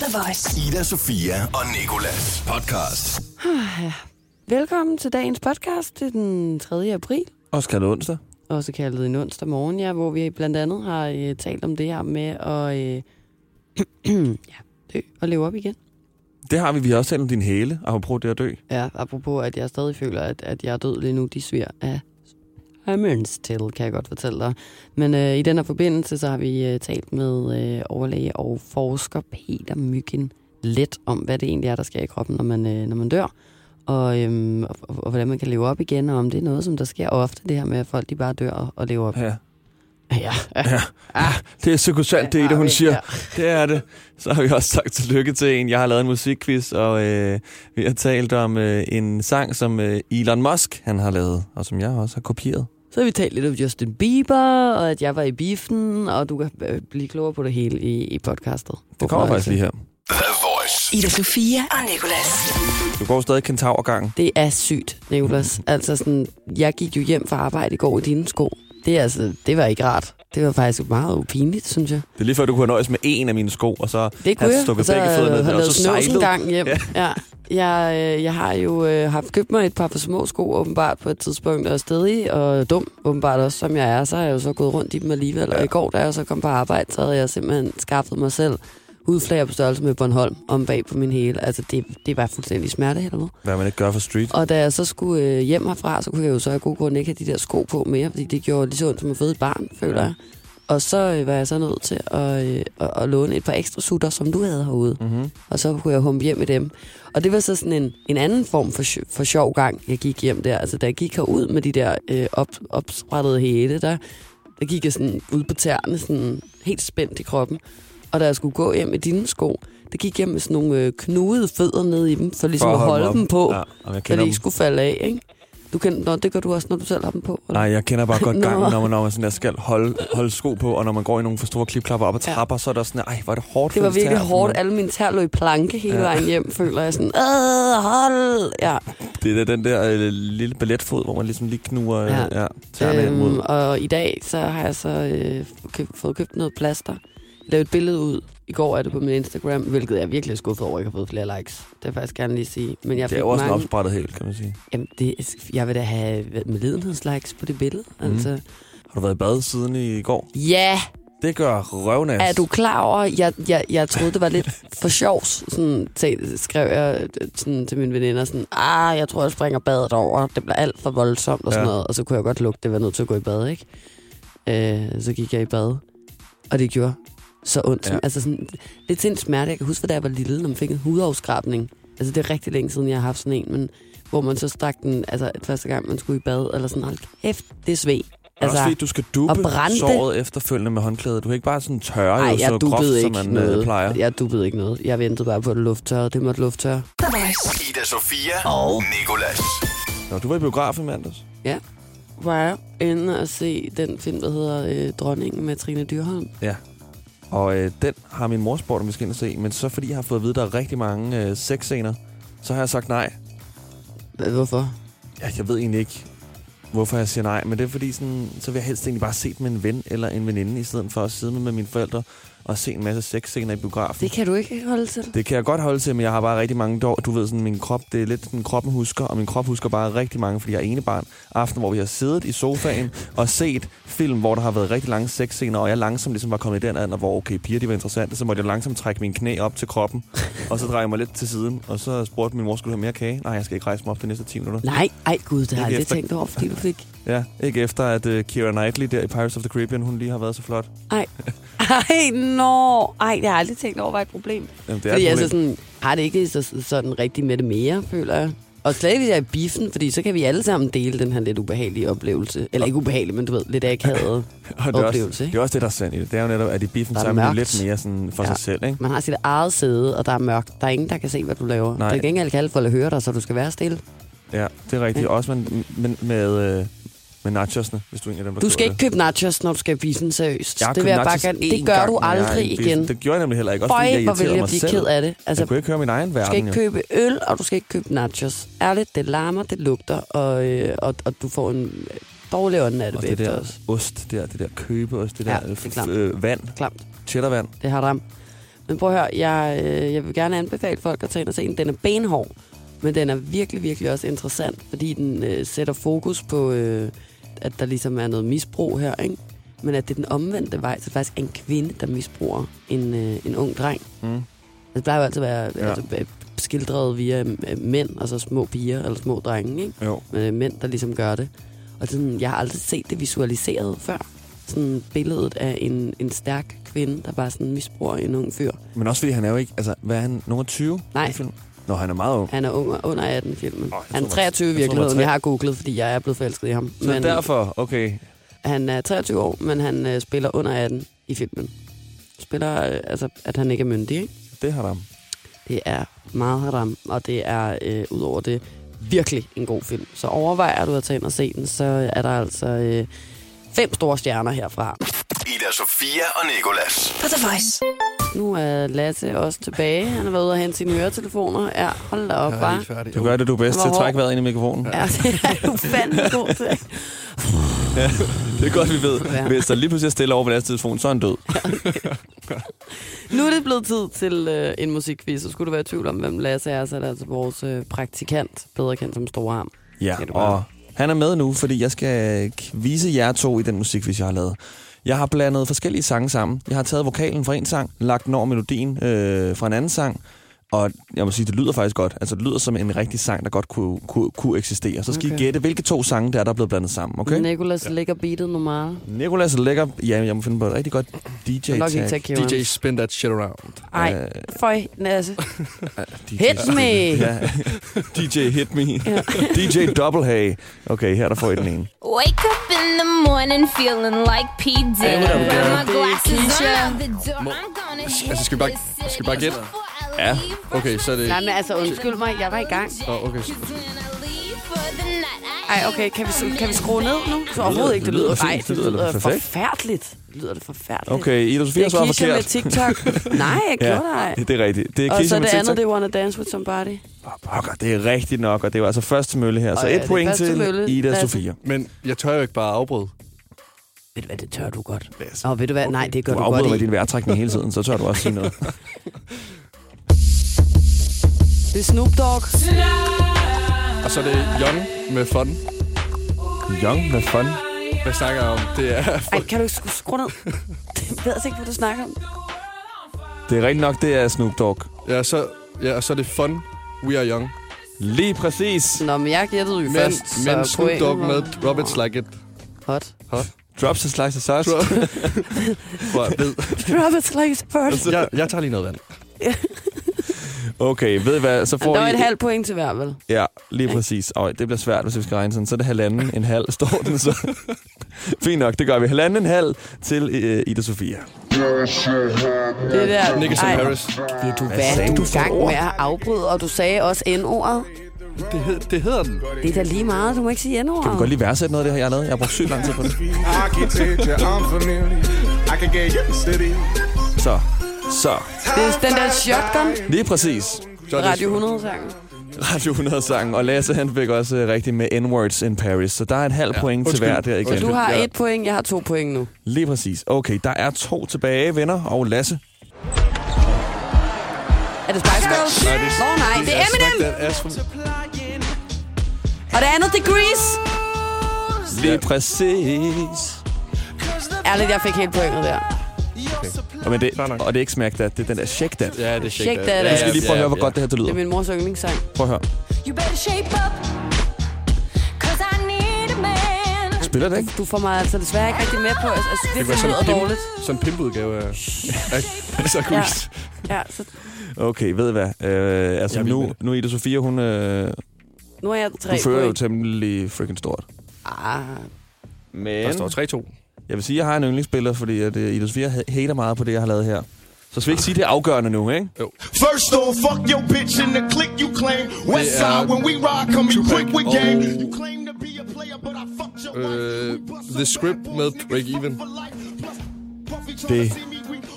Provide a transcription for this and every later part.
The Voice. Ida, Sofia og Nikolas podcast. Velkommen til dagens podcast. Det er den 3. april, Også kaldet onsdag. også kaldet en onsdag morgen, ja, hvor vi blandt andet har øh, talt om det her med at øh, ja, dø og leve op igen. Det har vi. Vi har også talt om din hæle, apropos det at dø. Ja, apropos, at jeg stadig føler, at, at jeg er død lige nu. De svir af Hammerens til, kan jeg godt fortælle dig. Men øh, i den her forbindelse, så har vi øh, talt med øh, overlæge og forsker Peter Myggen let om, hvad det egentlig er, der sker i kroppen, når man, øh, når man dør. Og, øhm, og, og, og hvordan man kan leve op igen, og om det er noget, som der sker ofte, det her med, at folk de bare dør og, og lever op. Ja. Ja, ja. Det er det er det, hun Ja, siger. ja. Det er det. Så har vi også sagt tillykke til en. Jeg har lavet en musikquiz, og øh, vi har talt om øh, en sang, som øh, Elon Musk han har lavet, og som jeg også har kopieret. Så har vi talt lidt om Justin Bieber, og at jeg var i biffen, og du kan øh, blive klogere på det hele i, i podcastet. Det kommer faktisk lige her. Ida Sofia og Nikolas. Du går stadig kentaurgangen. Det er sygt, Nicolas. Altså sådan, jeg gik jo hjem fra arbejde i går i dine sko. Det, er altså, det var ikke rart. Det var faktisk meget pinligt, synes jeg. Det er lige før, du kunne nøjes med en af mine sko, og så Det kunne have jeg. stukket Og så begge fødder ned, og så sejlet. gang hjem. Ja. Ja. Ja. Jeg, øh, jeg har jo øh, haft købt mig et par for små sko, åbenbart på et tidspunkt, og stedig og dum, åbenbart også, som jeg er. Så har jeg jo så gået rundt i dem alligevel. Og i går, da jeg så kom på arbejde, så havde jeg simpelthen skaffet mig selv hudflager på størrelse med Bornholm om bag på min hæle. Altså, det, det var fuldstændig smertehelvede. Hvad man ikke gør for street. Og da jeg så skulle øh, hjem herfra, så kunne jeg jo så af god grund ikke have de der sko på mere, fordi det gjorde lige så ondt som at føde et barn, føler Ja. jeg. Og så øh, var jeg så nødt til at, øh, at, at låne et par ekstra sutter, som du havde herude. Mm-hmm. Og så kunne jeg humpe hjem med dem. Og det var så sådan en, en anden form for, for sjov gang, jeg gik hjem der. Altså da jeg gik herud med de der øh, op, opsprettede hæle, der, der gik jeg sådan ud på tæerne, sådan helt spændt i kroppen. Og da jeg skulle gå hjem med dine sko, der gik jeg med sådan nogle øh, knudede fødder ned i dem, for ligesom For at holde op. dem på. Ja, Så dem. ikke skulle falde af, ikke? Du kan, nå, det gør du også, når du selv har dem på. eller? Nej, jeg kender bare godt gangen, når man, når man sådan der skal holde, holde sko på, og når man går i nogle for store klipklapper op ad Ja. trapper, så er der sådan, ej, hvor er det hårdt. Det var virkelig her. hårdt. Alle mine tær lå i planke hele Ja. vejen hjem, føler jeg sådan, øh, hold! Ja. Det er den der øh, lille balletfod, hvor man ligesom lige knuger ja. Ja. Ja, tæerne øhm, Øhm, mod. og i dag, så har jeg så øh, køb, fået købt noget plaster. Lavede et billede ud. I går er det på min Instagram, hvilket jeg er virkelig skuffet over, at jeg har fået flere likes. Det vil jeg faktisk gerne lige sige. Men jeg Det er fik jo også en mange, opsprættet helt, kan man sige. jamen, det, jeg vil da have medlidenhedslikes på det billede. Mhm. Altså. Har du været i bad siden i går? Ja, Det gør røvnas. Er du klar over, jeg, jeg, jeg troede, det var lidt for sjovs, sådan, til, skrev jeg sådan, til mine veninder, sådan, ah, jeg tror, jeg springer badet over, det bliver alt for voldsomt og sådan Ja. noget, og så kunne jeg godt lugte, det var nødt til at gå i bad, ikke? Øh, så gik jeg i bad, og det gjorde så ondt. Ja. Altså sådan, lidt til en smerte, jeg kan huske, da jeg var lille, når man fik en hudafskrabning. Altså det er rigtig længe siden, jeg har haft sådan en, men hvor man så stak den, altså første gang, man skulle i bad, eller sådan, hold kæft, det er sved. Altså, også fordi, du skal duppe og brændte. såret efterfølgende med håndklædet. Du kan ikke bare sådan tørre jo, jeg så groft, dubbede som ikke man øh, noget. plejer. Jeg dubbede ikke noget. Jeg ventede bare på, at det lufttørrede. Det måtte lufttørre. Ida, Sofia og Nikolas. Nå, du var i biografen i mandags. Ja. Var jeg inde og se den film, der hedder øh, Dronningen med Trine Dyrholm. Ja. Og øh, den har min mor spurgt, om vi skal ind og se. Men så fordi jeg har fået at vide, at der er rigtig mange øh, sexscener, så har jeg sagt nej. Hvad- Hvorfor? Ja, jeg ved egentlig ikke, hvorfor jeg siger nej. Men det er fordi, sådan, så vil jeg helst egentlig bare se med en ven eller en veninde, i stedet for at sidde med mine forældre og se en masse sexscener i biografen. Det kan du ikke holde til. Det kan jeg godt holde til, men jeg har bare rigtig mange dår. Du ved, sådan, min krop, det er lidt sådan, kroppen husker, og min krop husker bare rigtig mange, fordi jeg er ene barn. Aften, hvor vi har siddet i sofaen og set film, hvor der har været rigtig lange sexscener, og jeg langsomt ligesom var kommet i den alder, hvor okay, piger de var interessante, så måtte jeg langsomt trække mine knæ op til kroppen, og så dreje jeg mig lidt til siden, og så spurgte min mor, skulle du have mere kage? Nej, jeg skal ikke rejse mig op de næste 10 minutter. Nej, ej gud, det har jeg Ikke aldrig efter- tænkt over, fordi du fik... Ja, ikke efter, at uh, Keira Knightley der i Pirates of the Caribbean, hun lige har været så flot. Ej, ej, nå. Ej, det har jeg aldrig tænkt over, var et problem. Jamen, det er Fordi et altså problem. sådan, har det ikke så, sådan rigtig med det mere, føler jeg. Og slet hvis jeg er i biffen, fordi så kan vi alle sammen dele den her lidt ubehagelige oplevelse. Eller ikke ubehagelig, men du ved, lidt akavet Og det, er også, oplevelse, ikke? det er også det, der er sandt i det. Det er jo netop, at i biffen, er så er man lidt mere sådan for Ja. sig selv, ikke? Man har sit eget sæde, og der er mørkt. Der er ingen, der kan se, hvad du laver. Nej. Der kan ingen kalde for at høre dig, så du skal være stille. Ja, det er rigtigt. Ja. Også med, med, med, øh, med nachosene, hvis du er en af dem, der Du skal ikke købe nachos, når du skal i biffen, seriøst. Jeg det vil jeg bare gerne. Det gør gang, du jeg aldrig igen. Det gjorde jeg nemlig heller ikke. Også fordi Bøj, jeg hvor vil irriterede jeg mig blive selv. ked af det. Altså, jeg kunne ikke høre min egen du skal verden, ikke købe øl, og du skal ikke købe nachos. Ærligt, det larmer, det lugter, og, øh, og, og du får en øh, dårlig ånd af det Og det der også. ost, der, det der købeost, det Ja, der det er klamt. øh, vand, Klamt. cheddarvand. Det har der. Men prøv at høre, jeg, øh, jeg vil gerne anbefale folk at tage ind og se den. Den er benhård, men den er virkelig, virkelig også interessant, fordi den øh, sætter fokus på, øh, at der ligesom er noget misbrug her, ikke? Men at det er den omvendte vej, så det faktisk er en kvinde, der misbruger en, øh, en ung dreng. Mm. Det plejer jo altid at være Ja. altså, øh, skildret via øh, mænd, altså små piger eller små drenge, ikke? Jo. Men øh, mænd, der ligesom gør det. Og sådan, jeg har aldrig set det visualiseret før. Sådan billedet af en, en stærk kvinde, der bare sådan misbruger en ung fyr. Men også fordi han er jo ikke... Altså, hvad er han? Nogen af 20? Nej. i filmen? Nå, han er meget ung. Han er ung, under 18 i filmen. jeg han er tror, 23 i virkeligheden. Jeg har googlet, fordi jeg er blevet forelsket i ham. Så men, derfor, okay. Han er 23 år, men han øh, spiller under 18 i filmen. Spiller, øh, altså, at han ikke er myndig, ikke? Det har der. Det er meget haram, og det er øh, udover det virkelig en god film. Så overvejer du at tage ind og se den, så er der altså øh, fem store stjerner herfra. Ida Sofia og Nikolas. På The Voice. Nu er Lasse også tilbage. Han har været ude og hente sine høretelefoner. Ja, hold da op, Jeg er bare. helt færdig. Du gør det, du er bedst til at trække vejret ind i mikrofonen. Ja, det er du fandme god til. Det er godt, vi ved. Ja. Hvis der lige pludselig er stille over på deres telefon, så er han død. Nu er det blevet tid til øh, en musikquiz, så skulle du være i tvivl om, hvem Lasse er, så er det altså vores øh, praktikant, bedre kendt som Storarm. Ja, Skal det bare. og han er med nu, fordi jeg skal quizze jer to i den musikquiz, jeg har lavet. Jeg har blandet forskellige sange sammen. Jeg har taget vokalen fra en sang, lagt den over melodien øh, fra en anden sang, og jeg må sige, det lyder faktisk godt. Altså, det lyder som en rigtig sang, der godt kunne, kunne, kunne eksistere. Så skal okay. I gætte, hvilke to sange der er, der er blevet blandet sammen, okay? Nicolas ja. lægger beatet meget. Nicolas er lækker. Ja, jeg må finde på et rigtig godt DJ-tag. DJ spin that shit around. Ej, Øh, føj, Lasse. DJ. Hit me! Ja. DJ Hit Me. DJ Double Hay. Okay, her der får I den ene. Wake up in the morning feeling like P. Diddy. Hey, what up, girl? my glasses, out the door. I'm gonna Altså, skal vi bare, skal vi bare gætte? Ja. Okay, så er det... Nej, men altså, undskyld mig, jeg var i gang. Åh, okay. Ej, okay, kan vi, kan vi skrue ned nu? Så overhovedet ikke, det det lyder nej, Det det lyder lyder forfærdeligt. Lyder det forfærdeligt. Okay, Ida Sofia Det svarer er Kisha med forkert. TikTok. Nej, jeg gjorde det ej. det er rigtigt. Det er Og Kisha så med det andet, det er Wanna Dance With Somebody. Åh, pokker, det er rigtigt nok, og det var altså første mølle her. Så Og ja, et det er point til mølle, Ida. Sofia. Men jeg tør jo ikke bare afbryde. Ved du hvad, det tør du godt. Lasse. Åh, ved du hvad, nej, det gør Du du, med godt i. din vejrtrækning hele tiden, så tør du også sige noget. Det er Snoop Dogg. Og så er det Young med fun. Young med fun. Hvad snakker jeg om? Det er... Ej, kan du ikke sk- skrue ned? Jeg ved altså ikke, hvad du snakker om. Det er rigtigt nok, det er Snoop Dogg. Ja, så, ja, og så er det fun. We are young. Lige præcis. Nå, men jeg gættede jo Men, først. så men Snoop Dogg med Drop It Like It. Hot. Drops a slice of sauce. Drop-. Drop it like it's first. Jeg, jeg tager lige noget vand. Okay, ved I hvad? Så Der får var I... et halvt point til hver, vel? Ja, lige præcis. Og det bliver svært, hvis vi skal regne sådan. Så er det halvanden, en halv, står den så. Fint nok, det gør vi. Halvanden, en halv til uh, Ida Sofia. Det der... In Ej, Paris. Ved du hvad, du du er gang ord? med at afbryde, og du sagde også N-ordet. Det, hed, det hedder den. Det er da lige meget, du må ikke sige Kan du godt lige værdsætte noget af det her, jeg har lavet? Jeg har brugt sygt lang tid på det. Så, så. Det er den der shotgun, Lige præcis. Så er det- Radio 100-sangen. Radio 100 sang, og Lasse han fik også uh, rigtigt med N-words in Paris, så der er et halvt Ja, point til undskyld. hver der igen. Du har et point, jeg har to point nu. Lige præcis. Okay, der er to tilbage, venner, og Lasse. Er det Spice Girls? Nej, det er- Nå nej, det er Eminem. Og det andet, Degrees. Lige præcis. Ærligt, jeg fik helt pointet der. Og, men det, og det er ikke Smack That, det er den der Shake That. Ja, det er Shake shake that. Du skal lige prøve at høre, hvor godt det her det Det er lyder. min mors yndlingssang. Prøv at høre. You better shape up. Cause I need a man. Spiller det ikke? Du får mig altså desværre ikke rigtig med på. Synes Det det sådan lyder en pimp, dårligt. sådan en pimpudgave af... af så Ja. quiz. Ja, så Okay, ved I hvad? Øh, altså Jeg nu, nu er Ida Sofia, hun, øh, nu er jeg hun tre fører jo point. temmelig freaking stort. Ah, Men Der står 3-2. Jeg vil sige, at jeg har en yndlingsspiller, fordi at, Ida Sofia ha- hater meget på det, jeg har lavet her. Så skal vi ikke sige, det er afgørende nu, ikke? First off, fuck your bitch in the click you claim. West Det side, when we ride, come Tupac quick with game. You claim to be a player, but I fucked your Øh, wife. The Script med Break Even. Det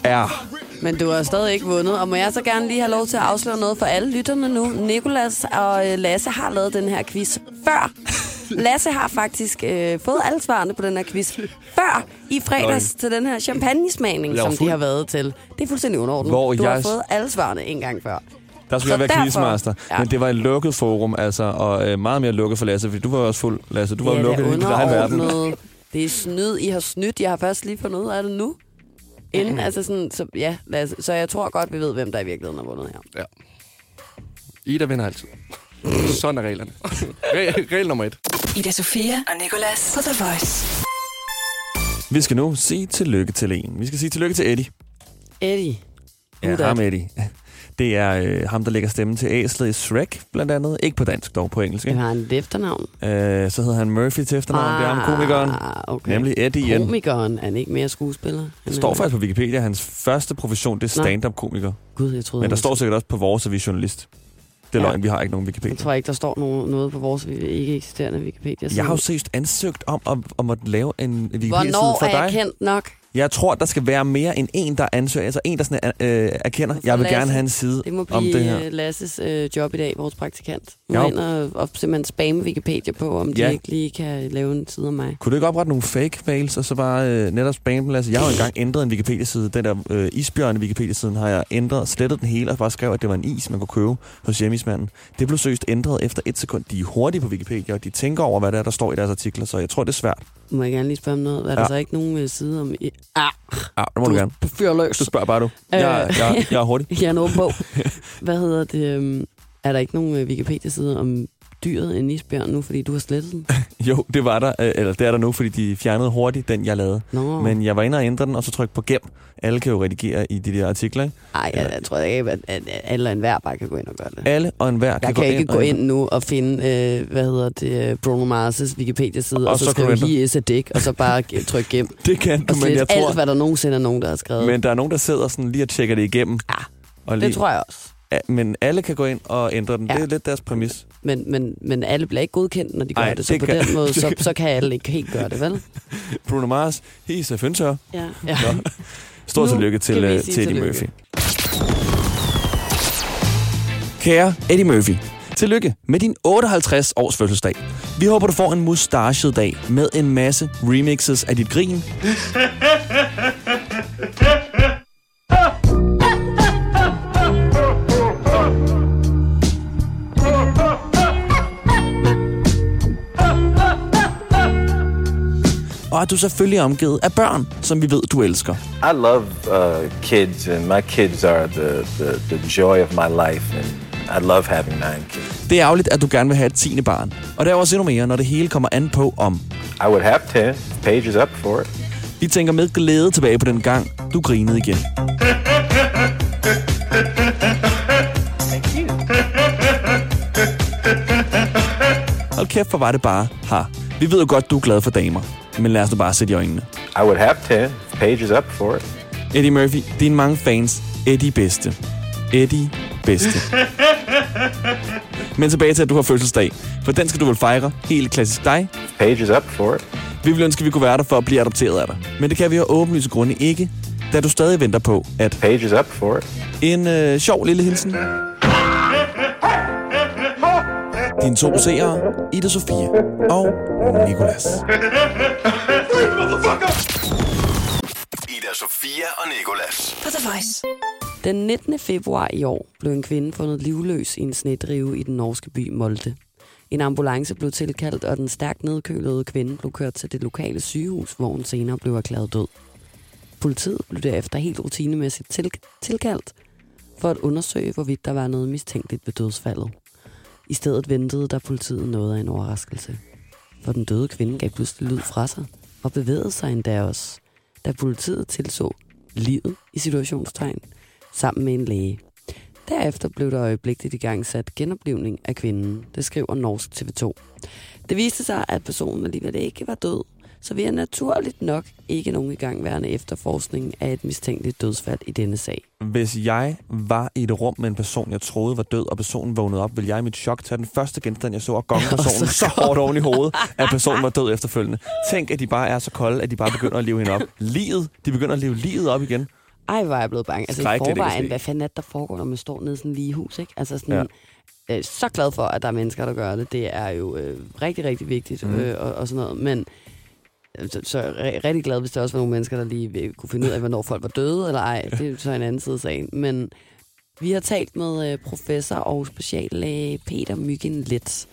er men du har stadig ikke vundet. Og må jeg så gerne lige have lov til at afsløre noget for alle lytterne nu. Nikolas og øh, Lasse har lavet den her quiz før. Lasse har faktisk øh, fået alle svarene på den her quiz før i fredags til den her champagnesmagning, som de har været til. Det er fuldstændig underordnet. Hvor du har jeg- fået alle svarene en gang før. Der skulle Så jeg være derfor- quizmaster. Ja. Men det var et lukket forum, altså, og øh, meget mere lukket for Lasse, fordi du var også fuld, Lasse. Du var ja, lukket i er din egen verden. Det er snyd. I har snydt. Jeg har først lige fundet ud af det nu. Inden, altså sådan, så, ja, Lasse, så jeg tror godt, vi ved, hvem der i virkeligheden har vundet her. Ida vinder altid. Sådan er reglerne. Regel, regel nummer et. Ida Sofia og Nicolas på The Voice. Vi skal nu sige tillykke til en. Vi skal sige tillykke til Eddie. Eddie. Ja, ham Eddie. Det er øh, ham, der lægger stemmen til æslet i Shrek, blandt andet. Ikke på dansk, dog på engelsk. Han Ikke? har en efternavn. Øh, så hedder han Murphy til efternavn. Det er ham komikeren. Ah, okay. Nemlig Eddie igen. Komikeren er han ikke mere skuespiller. Han Det står faktisk på Wikipedia, hans første profession, det er stand-up-komiker. Gud, jeg troede, Men der han- står sikkert også på vores, at vi er journalist. Det er Ja. løgn, vi har ikke nogen Jeg Wikipedia. tror ikke, der står noget, noget på vores ikke eksisterende Wikipedia. Jeg har jo seriøst ansøgt om at, om at lave en Wikipedia-side Hvornår for er jeg dig. kendt nok? Jeg tror, der skal være mere end en, der ansøger. Altså en, der sådan, øh, erkender, jeg vil Lasse, gerne have en side Det må om det her. blive Lasses øh, job i dag, vores praktikant. Må Ja. ind og, og simpelthen spamme Wikipedia på, om de Ja. ikke lige kan lave en side om mig. Kunne du ikke oprette nogle fake mails, og så bare øh, netop spamme? Altså, jeg har jo engang ændret en Wikipedia-side. Den der øh, isbjørne Wikipedia-siden har jeg ændret, slettet den hele, og bare skrev, at det var en is, man kunne købe hos hjemmismanden. Det blev søst ændret efter et sekund. De er hurtige på Wikipedia, og de tænker over, hvad der, er, der står i deres artikler, så jeg tror, det er svært. Må jeg gerne lige spørge om noget? Er Ja. der så ikke nogen øh, side om... I... Ah, Ja, det må du, gerne. Fyr løs. Du spørger bare, du. Jeg, Øh. jeg, jeg er hurtig. Jeg er en åben bog. Hvad hedder det? øhm, Er der ikke nogen øh, Wikipedia-side om dyret en isbjørn nu, fordi du har slettet den? Jo, det var der, øh, eller det er der nu, fordi de fjernede hurtigt den, jeg lavede. Nå. Men jeg var inde og ændre den, og så trykke på gem. Alle kan jo redigere i de der artikler, ikke? Ej, jeg, jeg tror ikke, at, at alle og enhver bare kan gå ind og gøre det. Alle og enhver Jeg kan, kan, ikke ind gå og ind nu og finde, øh, hvad hedder det, Bruno Mars' Wikipedia-side, og, Og så, så kan skrive he is dick, og så bare trykke gem. Det kan du, men jeg tror... alt, hvad der nogensinde er nogen, der har skrevet. Men der er nogen, der sidder sådan lige og tjekker det igennem. Ja, og lige, det tror jeg også. Men alle kan gå ind og ændre den. Ja. Det er lidt deres præmis. Men, men, men alle bliver ikke godkendt, når de gør Ej, det, så det på kan- den måde, så, så kan alle ikke helt gøre det, vel? Bruno Mars, he's a fynsør. Ja. ja. Stor Nu tillykke til, øh, til Eddie tillykke. Murphy. Kære Eddie Murphy, tillykke med din 58 års fødselsdag. Vi håber, du får en mustachet dag med en masse remixes af dit grin. Og at du selvfølgelig er omgivet af børn, som vi ved, du elsker. I love uh, kids, and my kids are the, the, the joy of my life, and I love having nine kids. Det er ærgerligt, at du gerne vil have et tiende barn. Og der er også endnu mere, når det hele kommer an på om. I would have 10. Paige is up for it. Vi tænker med glæde tilbage på den gang, du grinede igen. Hold kæft, hvor var det bare har. Vi ved jo godt, du er glad for damer. Men lad os nu bare sætte i øjnene. I would have 10. Paige is up for it. Eddie Murphy, dine mange fans. Eddie bedste. Eddie bedste. Men tilbage til, at du har fødselsdag. For den skal du vel fejre. Helt klassisk dig. Paige is up for it. Vi ville ønske, at vi kunne være der for at blive adopteret af dig. Men det kan vi af åbenlyse grunde ikke, da du stadig venter på, at Paige is up for it. en øh, sjov lille hilsen. Dine to seere, Ida Sofia og Nikolas. Ida Sofia og Nikolas. The Voice. Den 19. februar i år blev en kvinde fundet livløs i en snedrive i den norske by Molde. En ambulance blev tilkaldt, og den stærkt nedkølede kvinde blev kørt til det lokale sygehus, hvor hun senere blev erklæret død. Politiet blev derefter helt rutinemæssigt til- tilkaldt for at undersøge, hvorvidt der var noget mistænkeligt ved dødsfaldet. I stedet ventede der politiet noget af en overraskelse. For den døde kvinde gav pludselig lyd fra sig og bevægede sig endda også, da politiet tilså livet i situationstegn sammen med en læge. Derefter blev der øjeblikkeligt i gang sat genoplevning af kvinden, det skriver Norsk TV2. Det viste sig, at personen alligevel ikke var død, så vi er naturligt nok ikke nogen igangværende efterforskning af et mistænkeligt dødsfald i denne sag. Hvis jeg var i et rum med en person, jeg troede var død, og personen vågnede op, ville jeg i mit chok tage den første genstand, jeg så, og gonge personen så hårdt oven i hovedet, at personen var død efterfølgende. Tænk, at de bare er så kolde, at de bare begynder at leve hende op. Livet, de begynder at leve livet op igen. Ej, hvor er jeg blevet bange. Altså i det kan forvejen, ske. hvad fanden er det, der foregår, når man står nede i sådan en ligehus, ikke? Altså sådan, Ja. øh, så glad for, at der er mennesker, der gør det. Det er jo øh, rigtig, rigtig vigtigt Mhm. mm. øh, og, og sådan noget. Men så, så er rigtig glad, hvis der også var nogle mennesker, der lige øh, kunne finde ud af, hvornår folk var døde eller ej. Det er jo så en anden side af sagen. Men vi har talt med øh, professor og speciallæge Peter Myggen lidt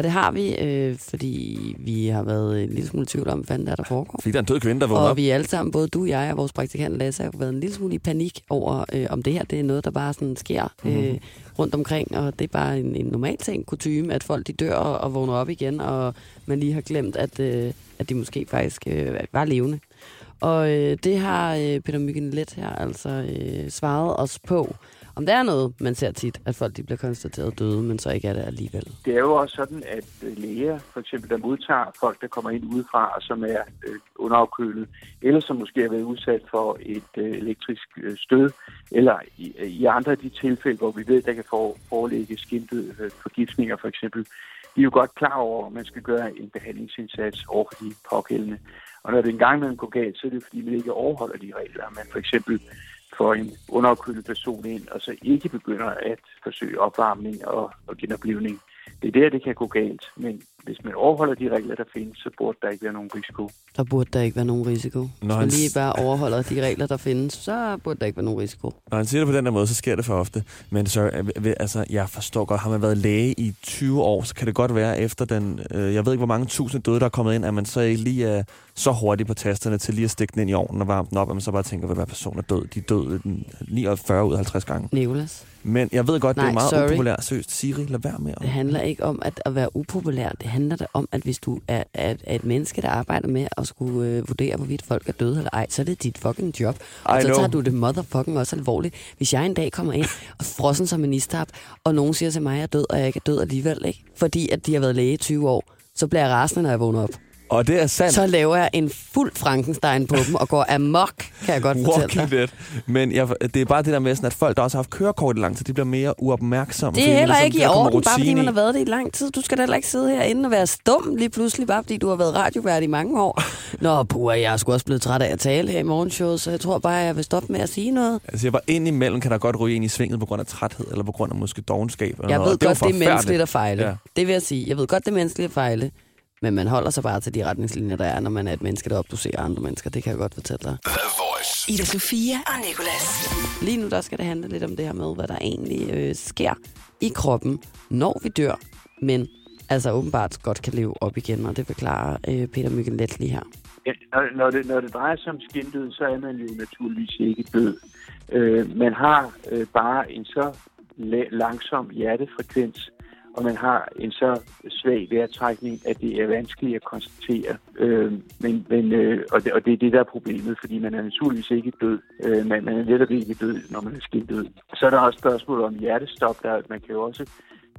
og det har vi, øh, fordi vi har været en lille smule i tvivl om, hvad der, er, der foregår. Fordi der er en død kvinde, der vågner Og op. vi alle sammen, både du, jeg og vores praktikant Lasse, har været en lille smule i panik over, øh, om det her det er noget, der bare sådan sker Mhm. øh, rundt omkring. Og det er bare en, en normal ting, kutume, at folk de dør og, og vågner op igen, og man lige har glemt, at, øh, at de måske faktisk øh, var levende. Og øh, det har øh, Peter Myggen Let her altså øh, svaret os på. Om der er noget, man ser tit, at folk de bliver konstateret døde, men så ikke er det alligevel. Det er jo også sådan, at øh, læger, for eksempel, der modtager folk, der kommer ind udefra, og som er øh, underafkølet, eller som måske har været udsat for et øh, elektrisk øh, stød, eller i, i andre af de tilfælde, hvor vi ved, der kan for, forelægge skiltet øh, forgiftninger for eksempel, de er jo godt klar over, at man skal gøre en behandlingsindsats over for de pågældende. Og når det engang imellem går galt, så er det fordi, man ikke overholder de regler. Man for eksempel får en underafkølet person ind, og så ikke begynder at forsøge opvarmning og, og genoplivning. Det er der, det kan gå galt. Men hvis man overholder de regler, der findes, så burde der ikke være nogen risiko. Der burde der ikke være nogen risiko. Nå, Hvis man han- lige bare overholder de regler, der findes, så burde der ikke være nogen risiko. Når han siger det på den der måde, så sker det for ofte. Men så, øh, ved- altså, jeg forstår godt, har man været læge i 20 år, så kan det godt være efter den, øh, jeg ved ikke, hvor mange tusind døde, der er kommet ind, at man så ikke lige er så hurtig på tasterne til lige at stikke den ind i ovnen og varme den op, at man så bare tænker, at hver person er død. De er døde 49 ud af 50 gange. Nicolas, Men jeg ved godt, det er Nej, meget sorry. upopulært. Seriøst, Siri, lad være med. det handler ikke om at, at være upopulær. Det handler da om, at hvis du er, er, er et menneske, der arbejder med at skulle øh, vurdere, hvorvidt folk er døde eller ej, så er det dit fucking job. Og I så know. tager du det motherfucking også alvorligt. Hvis jeg en dag kommer ind og frossen som en og nogen siger til mig, at jeg er død, og jeg ikke er død alligevel, ikke? fordi at de har været læge i 20 år, så bliver jeg rasende, når jeg vågner op. Og det er sandt. Så laver jeg en fuld Frankenstein på dem og går amok, kan jeg godt fortælle Walking dig. Dead. Men jeg, det er bare det der med, sådan, at folk, der også har haft kørekort i lang tid, de bliver mere uopmærksomme. Det er heller ligesom, ikke i der kommer orden, bare fordi man i. har været det i lang tid. Du skal da heller ikke sidde herinde og være stum lige pludselig, bare fordi du har været radiovært i mange år. Nå, puha, jeg er sgu også blevet træt af at tale her i morgenshowet, så jeg tror bare, jeg vil stoppe med at sige noget. Altså, jeg var ind imellem, kan der godt ryge ind i svinget på grund af træthed, eller på grund af måske dogenskab. Eller Jeg noget. ved jo godt, det er menneskeligt at fejle. Ja. Det vil jeg sige. Jeg ved godt, det er menneskeligt at fejle. Men man holder sig bare til de retningslinjer, der er, når man er et menneske, der obducerer andre mennesker. Det kan jeg godt fortælle dig. The Voice. Ida Sofia og Nicolas. Lige nu der skal det handle lidt om det her med, hvad der egentlig øh, sker i kroppen, når vi dør, men altså åbenbart godt kan leve op igen, og det forklarer øh, Peter Myggen let lige her. Ja, når, når, det, når det drejer sig om skindød, så er man jo naturligvis ikke død. Øh, man har øh, bare en så la- langsom hjertefrekvens, og man har en så svag vejrtrækning, at det er vanskeligt at konstatere. Øh, men, men, øh, og, det, og det er det, der er problemet, fordi man er naturligvis ikke død. Øh, man, man er netop ikke død, når man er skindød. Så er der også spørgsmål om hjertestop. Der, man kan jo også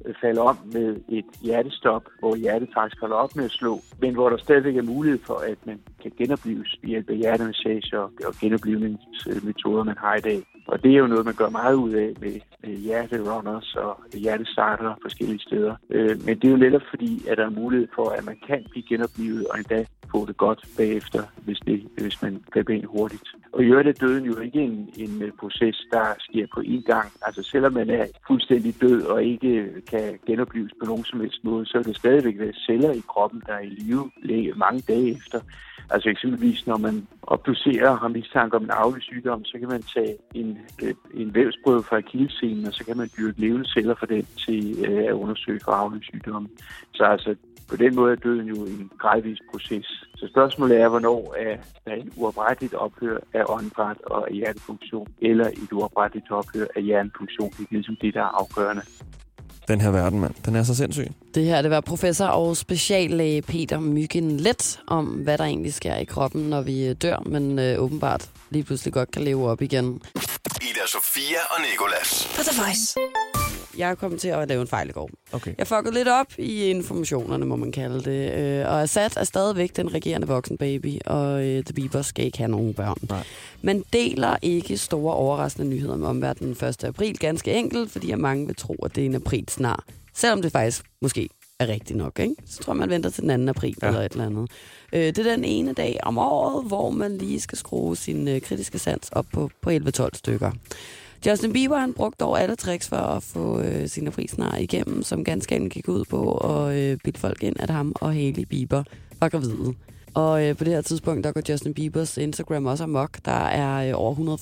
øh, falde om med et hjertestop, hvor hjertet faktisk holder op med at slå, men hvor der stadigvæk er mulighed for, at man kan genopleves ved hjælp af hjertemassage og, og genoplevningsmetoder, man har i dag. Og det er jo noget, man gør meget ud af med, med hjerterunners og hjertestarter forskellige steder. Øh, men det er jo netop fordi, at der er mulighed for, at man kan blive genoplevet og endda få det godt bagefter, hvis, det, hvis man griber ind hurtigt. Og i øvrigt er døden jo ikke en, en øh, proces, der sker på én gang. Altså selvom man er fuldstændig død og ikke øh, kan genopleves på nogen som helst måde, så er det stadigvæk være celler i kroppen, der er i live læ- mange dage efter. Altså eksempelvis, når man obducerer og har mistanke om en arvelig sygdom, så kan man tage en, øh, en vævsprøve fra akillescenen, og så kan man dyrke levende celler for den til øh, at undersøge for arvelig. Så altså, på den måde er døden jo en gradvis proces. Så spørgsmålet er, hvornår er der et uopretteligt ophør af åndedræt og hjertefunktion, eller et uopretteligt ophør af hjernefunktion. Det er ligesom det, der er afgørende. Den her verden, mand. Den er så sindssyg. Det her, det var professor og speciallæge Peter Myggen Let om, hvad der egentlig sker i kroppen, når vi øh, dør, men øh, åbenbart lige pludselig godt kan leve op igen. Ida Sofia og Nicolas. På The Voice. Jeg kommet til at lave en fejl i går. Okay. Jeg fuckede lidt op i informationerne, må man kalde det. Øh, og Assad er stadigvæk den regerende voksenbaby, og øh, The Bieber skal ikke have nogen børn. Nej. Man deler ikke store overraskende nyheder om omverdenen den 1. april, ganske enkelt, fordi at mange vil tro, at det er en april snart. Selvom det faktisk måske er rigtigt nok, ikke? så tror jeg, man venter til den 2. april. Ja. eller et eller andet. Øh, det er den ene dag om året, hvor man lige skal skrue sin øh, kritiske sans op på, på 11-12 stykker. Justin Bieber han brugte over alle tricks for at få øh, sine aprilsnar igennem, som ganske enkelt gik ud på at øh, bilde folk ind, at ham og Hailey Bieber var gravide. Og øh, på det her tidspunkt, der går Justin Biebers Instagram også amok. Der er øh, over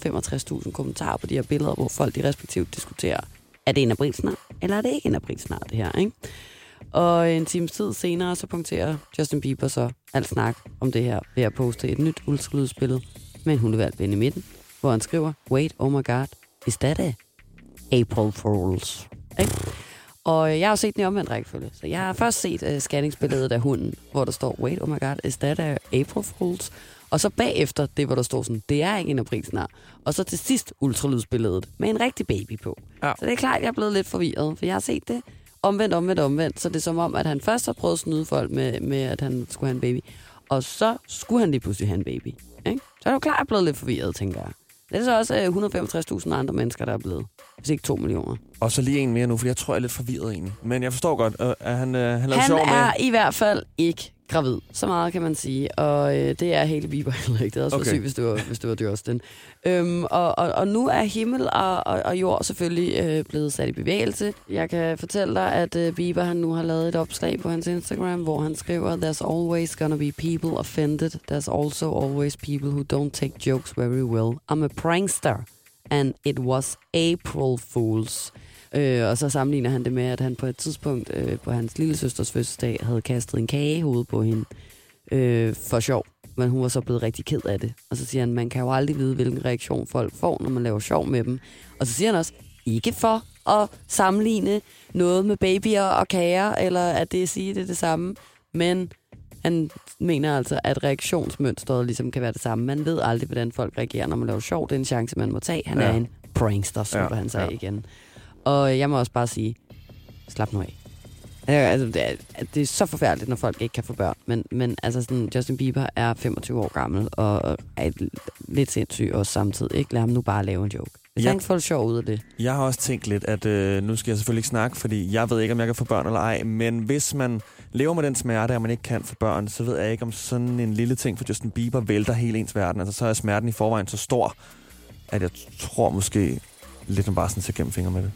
165.000 kommentarer på de her billeder, hvor folk de respektivt diskuterer, er det en aprilsnar, eller er det ikke en aprilsnar, det her, ikke? Og en times tid senere, så punkterer Justin Bieber så alt snak om det her ved at poste et nyt ultralydsbillede med en hundevalp i midten, hvor han skriver, wait, oh my god, is that a April Fools? Ikke? Og jeg har jo set den i omvendt rækkefølge. Så jeg har først set uh, scanningsbilledet af hunden, hvor der står, wait, oh my god, is that a April Fools? Og så bagefter det, hvor der står sådan, det er ikke en aprilsnar. Og så til sidst ultralydsbilledet med en rigtig baby på. Ja. Så det er klart, jeg er blevet lidt forvirret, for jeg har set det omvendt, omvendt, omvendt. Så det er som om, at han først har prøvet at snyde folk med, med at han skulle have en baby. Og så skulle han lige pludselig have en baby. Ikke? Så er det jo klart, jeg er blevet lidt forvirret, tænker jeg. Det er så også øh, 165.000 andre mennesker, der er blevet. Hvis ikke 2 millioner. Og så lige en mere nu, for jeg tror, jeg er lidt forvirret egentlig. Men jeg forstår godt, øh, at han, øh, han lavede Han sjov med... er i hvert fald ikke gravid. Så meget kan man sige. Og øh, det er Hailey Bieber heller ikke. Det havde okay. Sygt, hvis det var, hvis det var Justin. Øhm, og, og, og nu er himmel og, og, og jord selvfølgelig øh, blevet sat i bevægelse. Jeg kan fortælle dig, at øh, Bieber han nu har lavet et opslag på hans Instagram, hvor han skriver, There's always gonna be people offended. There's also always people who don't take jokes very well. I'm a prankster, and it was April Fools. Øh, og så sammenligner han det med, at han på et tidspunkt øh, på hans lille søsters fødselsdag havde kastet en kage i hovedet på hende øh, for sjov. Men hun var så blevet rigtig ked af det. Og så siger han, man kan jo aldrig vide, hvilken reaktion folk får, når man laver sjov med dem. Og så siger han også, ikke for at sammenligne noget med babyer og kager, eller at det sige det er det samme. Men han mener altså, at reaktionsmønstret ligesom kan være det samme. Man ved aldrig, hvordan folk reagerer, når man laver sjov. Det er en chance, man må tage. Han ja. Er en prankster, som Ja, han sagde ja. igen. Og jeg må også bare sige, slap nu af. Ja, Altså, det, er, det er så forfærdeligt, når folk ikke kan få børn. Men, men altså sådan, Justin Bieber er 25 år gammel og og er lidt sindssyg også samtidig. Ikke? Lad ham nu bare lave en joke. Hvis Ja. ja. han får det sjov ud af det. Jeg har også tænkt lidt, at øh, nu skal jeg selvfølgelig ikke snakke, fordi jeg ved ikke, om jeg kan få børn eller ej, men hvis man lever med den smerte, at man ikke kan få børn, så ved jeg ikke, om sådan en lille ting for Justin Bieber vælter hele ens verden. Altså, så er smerten i forvejen så stor, at jeg tror måske lidt, man bare sådan ser gennem fingre med det.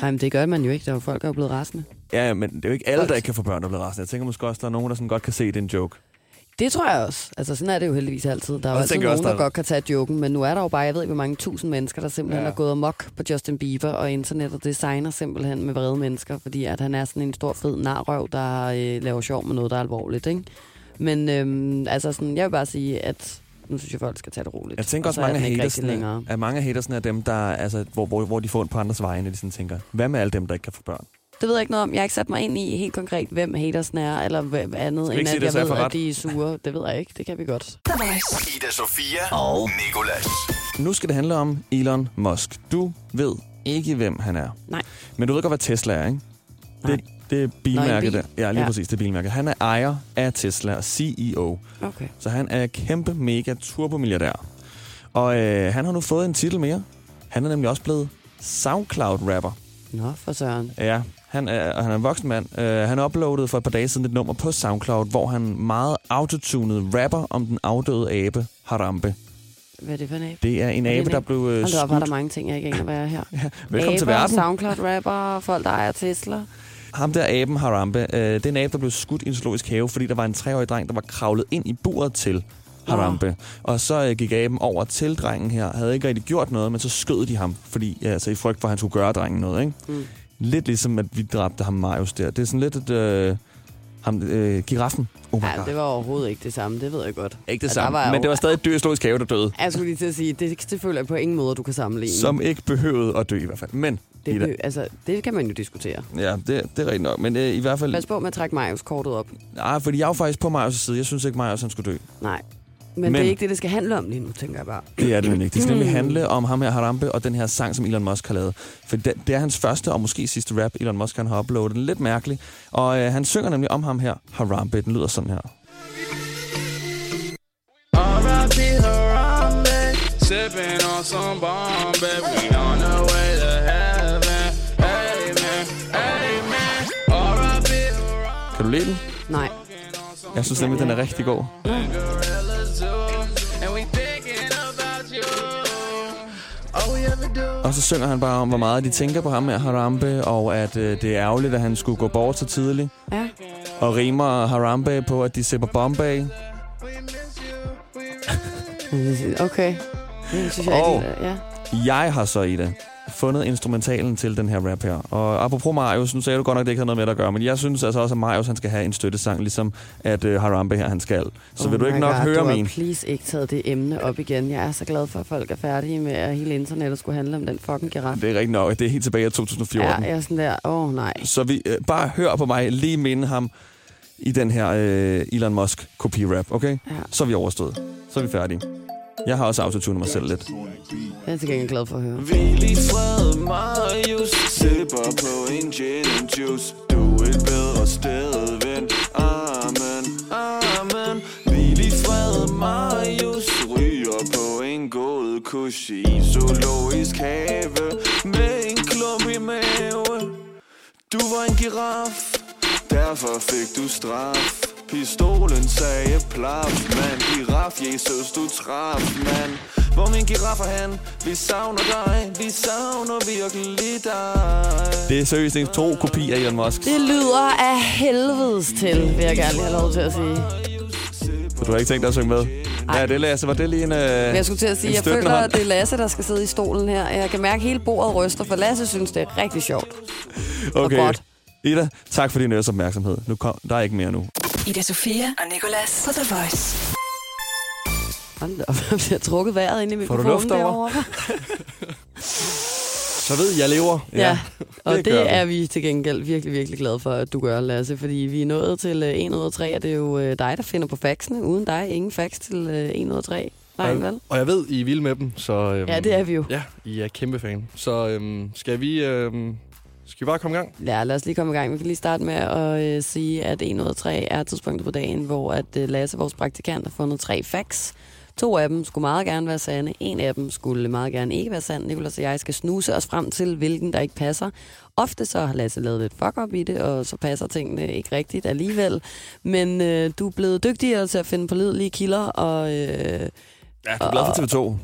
Nej, men det gør man jo ikke. Der er jo folk, der er blevet rasende. Ja, men det er jo ikke alle, der ikke kan få børn, der bliver rasende. Jeg tænker måske også, der er nogen, der sådan godt kan se, at det er en joke. Det tror jeg også. Altså, sådan er det jo heldigvis altid. Der er jo altid nogen, også, der der- godt kan tage joken, men nu er der jo bare, jeg ved ikke, hvor mange tusind mennesker, der simpelthen ja. er gået amok på Justin Bieber, og internettet designer simpelthen med vrede mennesker, fordi at han er sådan en stor fed narrøv, der øh, laver sjov med noget, der er alvorligt, ikke? Men øhm, altså sådan, jeg vil bare sige, at nu synes jeg, folk skal tage det roligt. Jeg tænker Og også, så er mange af hatersne, at mange af hatersne er dem, der, altså, hvor, hvor, hvor de får ondt på andres vegne, de sådan tænker, hvad med alle dem, der ikke kan få børn? Det ved jeg ikke noget om. Jeg har ikke sat mig ind i helt konkret, hvem hatersen er, eller hvad andet, end at jeg ved, at de er sure. Det ved jeg ikke. Det kan vi godt. Ida Sofia og Nicolas. Nu skal det handle om Elon Musk. Du ved ikke, hvem han er. Nej. Men du ved godt, hvad Tesla er, ikke? Nej. Det, det er bilmærket bil. der. Ja, lige ja. Ja. præcis, det er bilmærket. Han er ejer af Tesla og CEO. Okay. Så han er kæmpe, mega turbomilliardær. Og øh, han har nu fået en titel mere. Han er nemlig også blevet SoundCloud-rapper. Nå, for søren. Ja, han er, og han er en voksen mand. Uh, han uploadede for et par dage siden et nummer på SoundCloud, hvor han meget autotunet rapper om den afdøde abe Harambe. Hvad er det for en abe? Det er en Er abe, en der blev uh, Hold op, var der mange ting, jeg ikke aner, hvad er her. Velkommen til Aber, verden. Soundcloud-rapper, folk, der ejer Tesla. Ham der aben Harambe, uh, det er en abe, der blev skudt i en zoologisk have, fordi der var en treårig dreng, der var kravlet ind i buret til Harambe. Og så uh, gik aben over til drengen her, havde ikke rigtig gjort noget, men så skød de ham, fordi ja, altså, i frygt for, at han skulle gøre drengen noget. Ikke? Mm. Lidt ligesom, at vi dræbte ham Marius der. Det er sådan lidt et... Øh, ham, øh, giraffen. Oh my Ja, God. det var overhovedet ikke det samme, det ved jeg godt. Ikke det Ja, samme, var men det var stadig dyr i zoologisk have, der døde. Jeg skulle lige til at sige, det, det føler jeg på ingen måde, du kan sammenligne. Som ikke behøvede at dø i hvert fald. Men, det, be, altså, det kan man jo diskutere. ja, det, det er rigtigt nok. Men øh, i hvert fald... Pas på med at trække Marius-kortet op. Nej, fordi jeg er jo faktisk på Marius' side. Jeg synes ikke, Marius han skulle dø. Nej. Men, Men- Men det er ikke det, det skal handle om lige nu, tænker jeg bare. Det er det nemlig ikke. Det skal nemlig Mm. handle om ham her Harambe og den her sang, som Elon Musk har lavet. For det, det er hans første og måske sidste rap, Elon Musk han har uploadet. Den er lidt mærkelig. Og øh, han synger nemlig om ham her, Harambe. Den lyder sådan her. Sipping on some Bombay. We on the way to heaven. Du lide den? Nej. Jeg synes nemlig, den er rigtig god. Do Og så synger han bare om, hvor meget de tænker på ham med Harambe, og at øh, det er ærgerligt, at han skulle gå bort så tidligt. Ja. Og rimer Harambe på, at de ser på Bombay. Okay. Det synes jeg Og- ja. Jeg har så i det fundet instrumentalen til den her rap her. Og apropos Marius, nu sagde du godt nok, det ikke havde noget med at gøre, men jeg synes altså også, at Marius han skal have en støttesang, ligesom at uh, Harambe her han skal. Så Oh vil du ikke nok God, høre du min? please ikke taget det emne op igen. Jeg er så glad for, at folk er færdige med, at hele internettet skulle handle om den fucking giraf. Det er rigtig nok, det er helt tilbage i 2014. Ja, jeg er sådan der, åh oh, nej. Så vi øh, bare hør på mig, lige minde ham i den her øh, Elon Musk kopi-rap, okay? Ja. Så er vi overstået. Så er vi færdige. Jeg har også autotunet mig selv lidt. Jeg er til gengæld glad for at høre. Hvil i fred, Marius. Sipper på en gin and juice. Du er et bedre sted, ven Amen, amen Hvil i fred, Marius. Ryger på en god kush i zoologisk have Med en klump i mave Du var en giraf Derfor fik du straf Pistolen sagde plaf Man, giraf, Jesus, du traf, man Hvor min giraf er han? Vi savner dig Vi savner virkelig dig Det er seriøst en tro kopi af Elon Musk. Det lyder af helvedes til, vil jeg gerne lige have lov til at sige. Så du har ikke tænkt dig at synge med? Ja, det Lasse. Var det lige en øh, jeg skulle til at sige, jeg føler, hånd? at det er Lasse, der skal sidde i stolen her. Jeg kan mærke, at hele bordet ryster, for Lasse synes, det er rigtig sjovt. Okay. godt. Ida, tak for din øres opmærksomhed. Nu kom, der er ikke mere nu. Ida Sofia og Nicolas på The Voice. Hold op, jeg bliver trukket vejret ind i Får du mikrofonen luft over? derovre. Så ved jeg lever. Ja, og det det, er vi til gengæld virkelig, virkelig glade for, at du gør, Lasse. Fordi vi er nået til øh, 1 ud af 3, og det er jo øh, dig, der finder på faxene. Uden dig, ingen fax til øh, 1 ud af 3. Nej, og, vel? og jeg ved, I er vilde med dem, så... Øhm, Ja, det er vi jo. Ja, I er kæmpe fan. Så øhm, skal vi... Øhm, skal vi bare komme i gang? Ja, lad os lige komme i gang. Vi kan lige starte med at øh, sige, at 1 ud af 3 er tidspunktet på dagen, hvor at øh, Lasse, vores praktikant, har fundet tre facts. To af dem skulle meget gerne være sande. En af dem skulle meget gerne ikke være sand. Nicolas og jeg skal snuse os frem til, hvilken der ikke passer. Ofte så har Lasse lavet lidt fuck up i det, og så passer tingene ikke rigtigt alligevel. Men øh, du er blevet dygtigere til at finde pålidelige kilder, og øh, Ja, du er glad for TV2.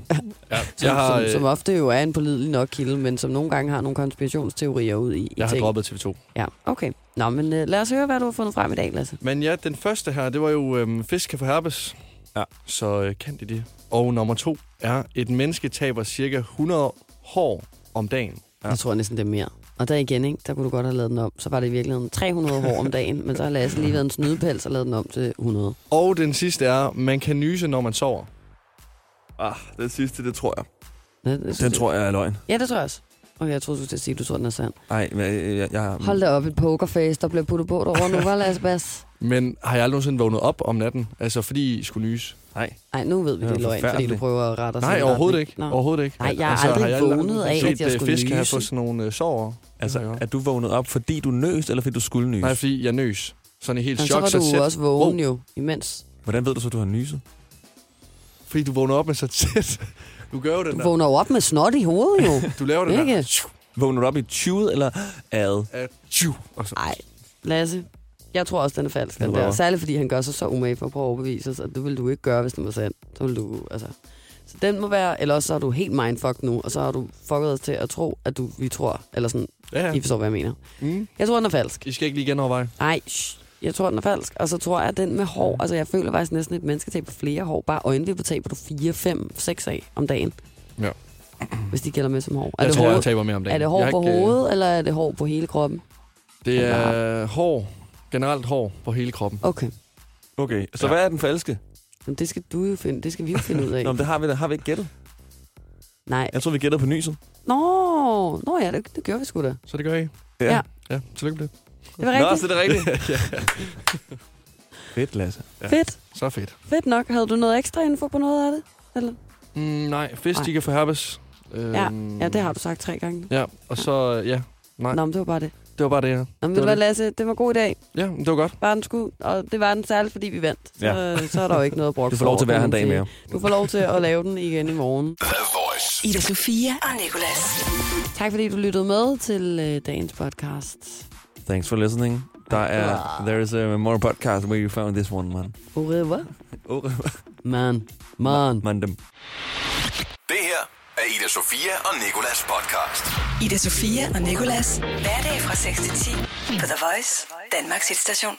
Ja, som, jeg har, som, som øh, ofte jo er en pålidelig nok kilde, men som nogle gange har nogle konspirationsteorier ud i, i jeg har ting. droppet TV2. Ja, okay. Nå, men øh, lad os høre, hvad du har fundet frem i dag, Lasse. Men ja, den første her, det var jo øhm, fisk kan få herpes. Ja. Så øh, kan de det. Og nummer to er, et menneske taber cirka 100 hår om dagen. Ja. Jeg tror næsten, det er mere. Og der igen, ikke, der kunne du godt have lavet den om. Så var det i virkeligheden 300 hår om dagen, men så har Lasse lige været en snydepels og lavet den om til 100. Og den sidste er, man kan nyse, når man sover. Ah, den sidste, det tror jeg. Ja, det, Den tror jeg er løgn. Ja, det tror jeg også. Okay, jeg troede, du skulle sige, at du tror, den er sand. Nej, men jeg, jeg, jeg, Hold da op, et pokerface, der bliver puttet på derovre nu, var Lasse Bas? Men har jeg aldrig nogensinde vågnet op om natten? Altså, fordi I skulle nyse? Nej. Nej, nu ved vi, Det det er løgn, fordi du prøver at rette os Nej, overhovedet ikke. Nå. Overhovedet ikke. Nej, jeg har aldrig har vågnet af, at jeg øh, skulle fisk have nyse. fået sådan nogle øh, sår. Altså, Det har jeg er du vågnet op, fordi du nøs, eller fordi du skulle nys? Nej, fordi jeg nøs. Sådan i helt Men så chok. var du sæt- også vågen Wow. jo, imens. Hvordan ved du så, du har nyset? Fordi du vågner op med så tæt. Du gør jo den Du der. vågner jo op med snot i hovedet jo. Du laver den Ikke? der. Vågner du op i 20 eller ad? At, tju, så. Nej, Lasse, jeg tror også, den er falsk. Den der. Særligt fordi han gør sig så umage for at prøve at overbevise os, og det vil du ikke gøre, hvis den var sand. Så vil du, altså... Så den må være, eller også så er du helt mindfucked nu, og så har du fucket os til at tro, at du, vi tror, eller sådan, Ja, I forstår, hvad jeg mener. Mm. Jeg tror, den er falsk. I skal ikke lige genoverveje. Nej, shh. Jeg tror, den er falsk. Og så tror jeg, at den med hår, altså jeg føler faktisk næsten, et menneske taber flere hår. Bare øjenvipper taber du 4, 5, 6 af om dagen. Ja. Hvis de gælder med som hår. Jeg det tror, hår, jeg taber mere om dagen. er det hår jeg på ikke, øh, hovedet, eller er det hår på hele kroppen? Det er hår. Generelt hår på hele kroppen. Okay. Okay, så Ja. hvad er den falske? Men det skal du jo finde, det skal vi jo finde ud af. Nå, men det har vi da. Har vi ikke gættet? Nej. Jeg tror, vi gættede på nyset. Nå, Nå ja, det, det gjorde vi sgu da. Så det gør I. Ja. Ja, tillykke med det. Det var Nå, rigtigt. så det er rigtigt. ja, Fedt, Lasse. Ja. Fedt. så fedt. Fedt nok. Havde du noget ekstra info på noget af det? Eller? Mm, nej, fisk, de kan få herpes. Øhm, Ja. ja, det har du sagt tre gange. Ja, og så, ja, nej, Nå, men det var bare det. det var bare det her. Nå, men Det du var det. Lasse, det var god i dag. Ja, det var godt. Bare den skulle, og det var den særligt, fordi vi vandt. Så, Ja. så er der jo ikke noget at bruge. Du får lov til at være her en dag mere. Du får lov til at lave den igen i morgen. Ida Sofia og Nicolas. Tak fordi du lyttede med til øh, dagens podcast. Thanks for listening. Der er, there is a more podcast where you found this one, man. Au revoir. Oh, Man. Man. man dem. Det her er Ida Sofia og Nikolas podcast. Ida Sofia og Nicolas. Hverdag fra 6 til 10 på The Voice, Danmarks hitstation.